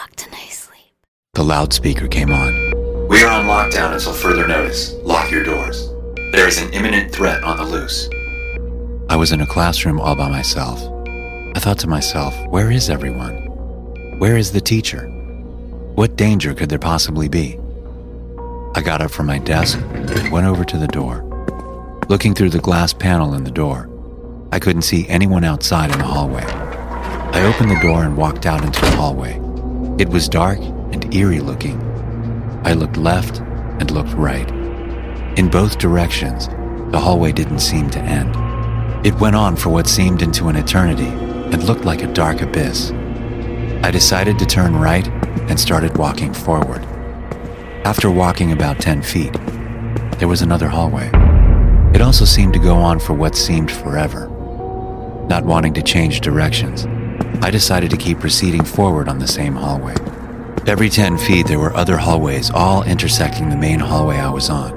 Tuck to nice sleep. The loudspeaker came on. We are on lockdown until further notice. Lock your doors. There is an imminent threat on the loose. I was in a classroom all by myself. I thought to myself, where is everyone? Where is the teacher? What danger could there possibly be? I got up from my desk, and went over to the door. Looking through the glass panel in the door, I couldn't see anyone outside in the hallway. I opened the door and walked out into the hallway. It was dark and eerie looking. I looked left and looked right. In both directions, the hallway didn't seem to end. It went on for what seemed into an eternity and looked like a dark abyss. I decided to turn right and started walking forward. After walking about 10 feet, there was another hallway. It also seemed to go on for what seemed forever. Not wanting to change directions, I decided to keep proceeding forward on the same hallway. Every 10 feet, there were other hallways, all intersecting the main hallway I was on.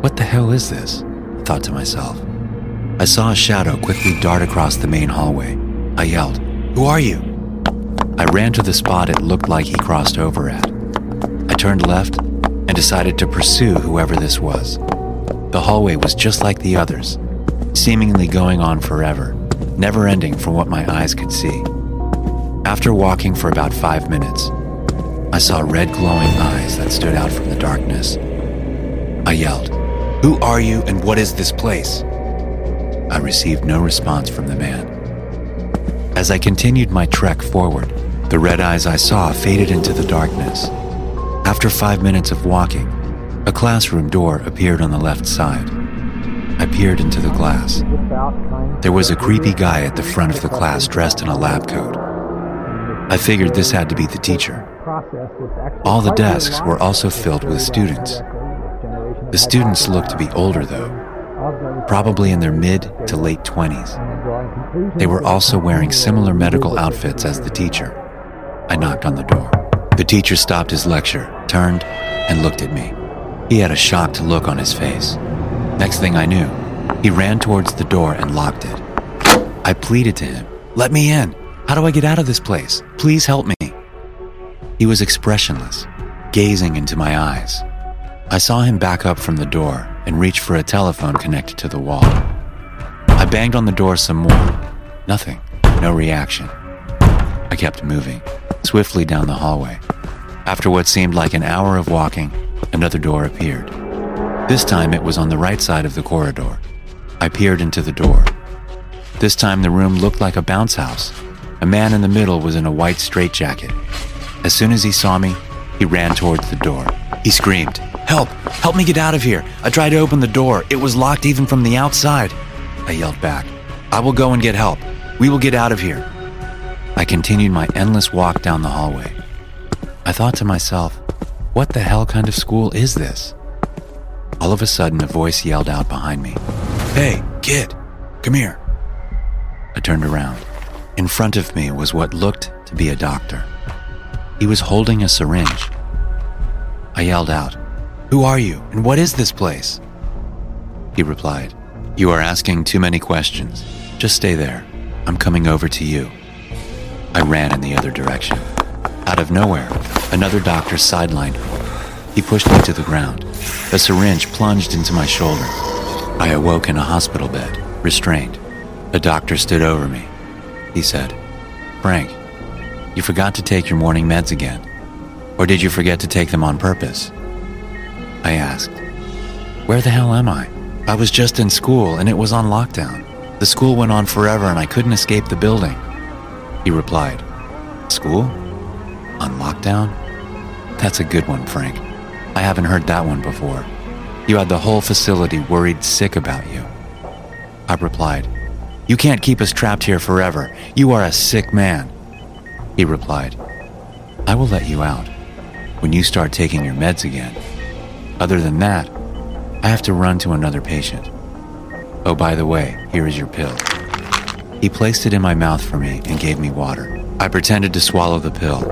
What the hell is this? I thought to myself. I saw a shadow quickly dart across the main hallway. I yelled, Who are you? I ran to the spot it looked like he crossed over at. I turned left and decided to pursue whoever this was. The hallway was just like the others, seemingly going on forever, never ending from what my eyes could see. After walking for about five minutes, I saw red glowing eyes that stood out from the darkness. I yelled, Who are you and what is this place? I received no response from the man. As I continued my trek forward, the red eyes I saw faded into the darkness. After five minutes of walking, a classroom door appeared on the left side. I peered into the glass. There was a creepy guy at the front of the class dressed in a lab coat. I figured this had to be the teacher. All the desks were also filled with students. The students looked to be older, though, probably in their mid to late 20s. They were also wearing similar medical outfits as the teacher. I knocked on the door. The teacher stopped his lecture, turned, and looked at me. He had a shocked look on his face. Next thing I knew, he ran towards the door and locked it. I pleaded to him, Let me in. How do I get out of this place? Please help me. He was expressionless, gazing into my eyes. I saw him back up from the door and reach for a telephone connected to the wall. I banged on the door some more. Nothing. No reaction. I kept moving, swiftly down the hallway. After what seemed like an hour of walking, another door appeared. This time it was on the right side of the corridor. I peered into the door. This time the room looked like a bounce house. A man in the middle was in a white straitjacket. As soon as he saw me, he ran towards the door. He screamed, Help! Help me get out of here! I tried to open the door. It was locked even from the outside. I yelled back, I will go and get help. We will get out of here. I continued my endless walk down the hallway. I thought to myself, what the hell kind of school is this? All of a sudden, a voice yelled out behind me, Hey, kid, come here. I turned around. In front of me was what looked to be a doctor. He was holding a syringe. I yelled out, Who are you and what is this place? He replied, You are asking too many questions. Just stay there. I'm coming over to you. I ran in the other direction. Out of nowhere, another doctor sidelined me. He pushed me to the ground. A syringe plunged into my shoulder. I awoke in a hospital bed, restrained. A doctor stood over me. He said, Frank, you forgot to take your morning meds again. Or did you forget to take them on purpose? I asked. Where the hell am I? I was just in school and it was on lockdown. The school went on forever and I couldn't escape the building. He replied, School? On lockdown? That's a good one, Frank. I haven't heard that one before. You had the whole facility worried sick about you. I replied, You can't keep us trapped here forever. You are a sick man. He replied, I will let you out when you start taking your meds again. Other than that, I have to run to another patient. Oh, by the way, here is your pill. He placed it in my mouth for me and gave me water. I pretended to swallow the pill.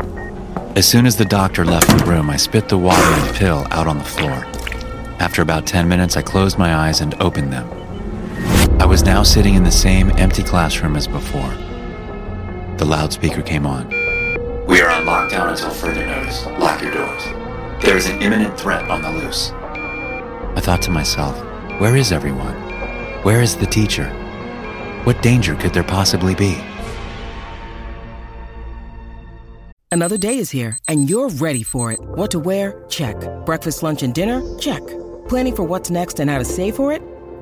As soon as the doctor left the room, I spit the water and pill out on the floor. After about 10 minutes, I closed my eyes and opened them. I was now sitting in the same empty classroom as before. The loudspeaker came on. We are on lockdown until further notice. Lock your doors. There is an imminent threat on the loose. I thought to myself, where is everyone? Where is the teacher? What danger could there possibly be? Another day is here, and you're ready for it. What to wear? Check. Breakfast, lunch, and dinner? Check. Planning for what's next and how to save for it?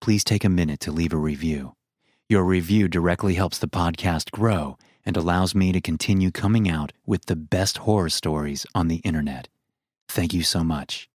please take a minute to leave a review. Your review directly helps the podcast grow and allows me to continue coming out with the best horror stories on the internet. Thank you so much.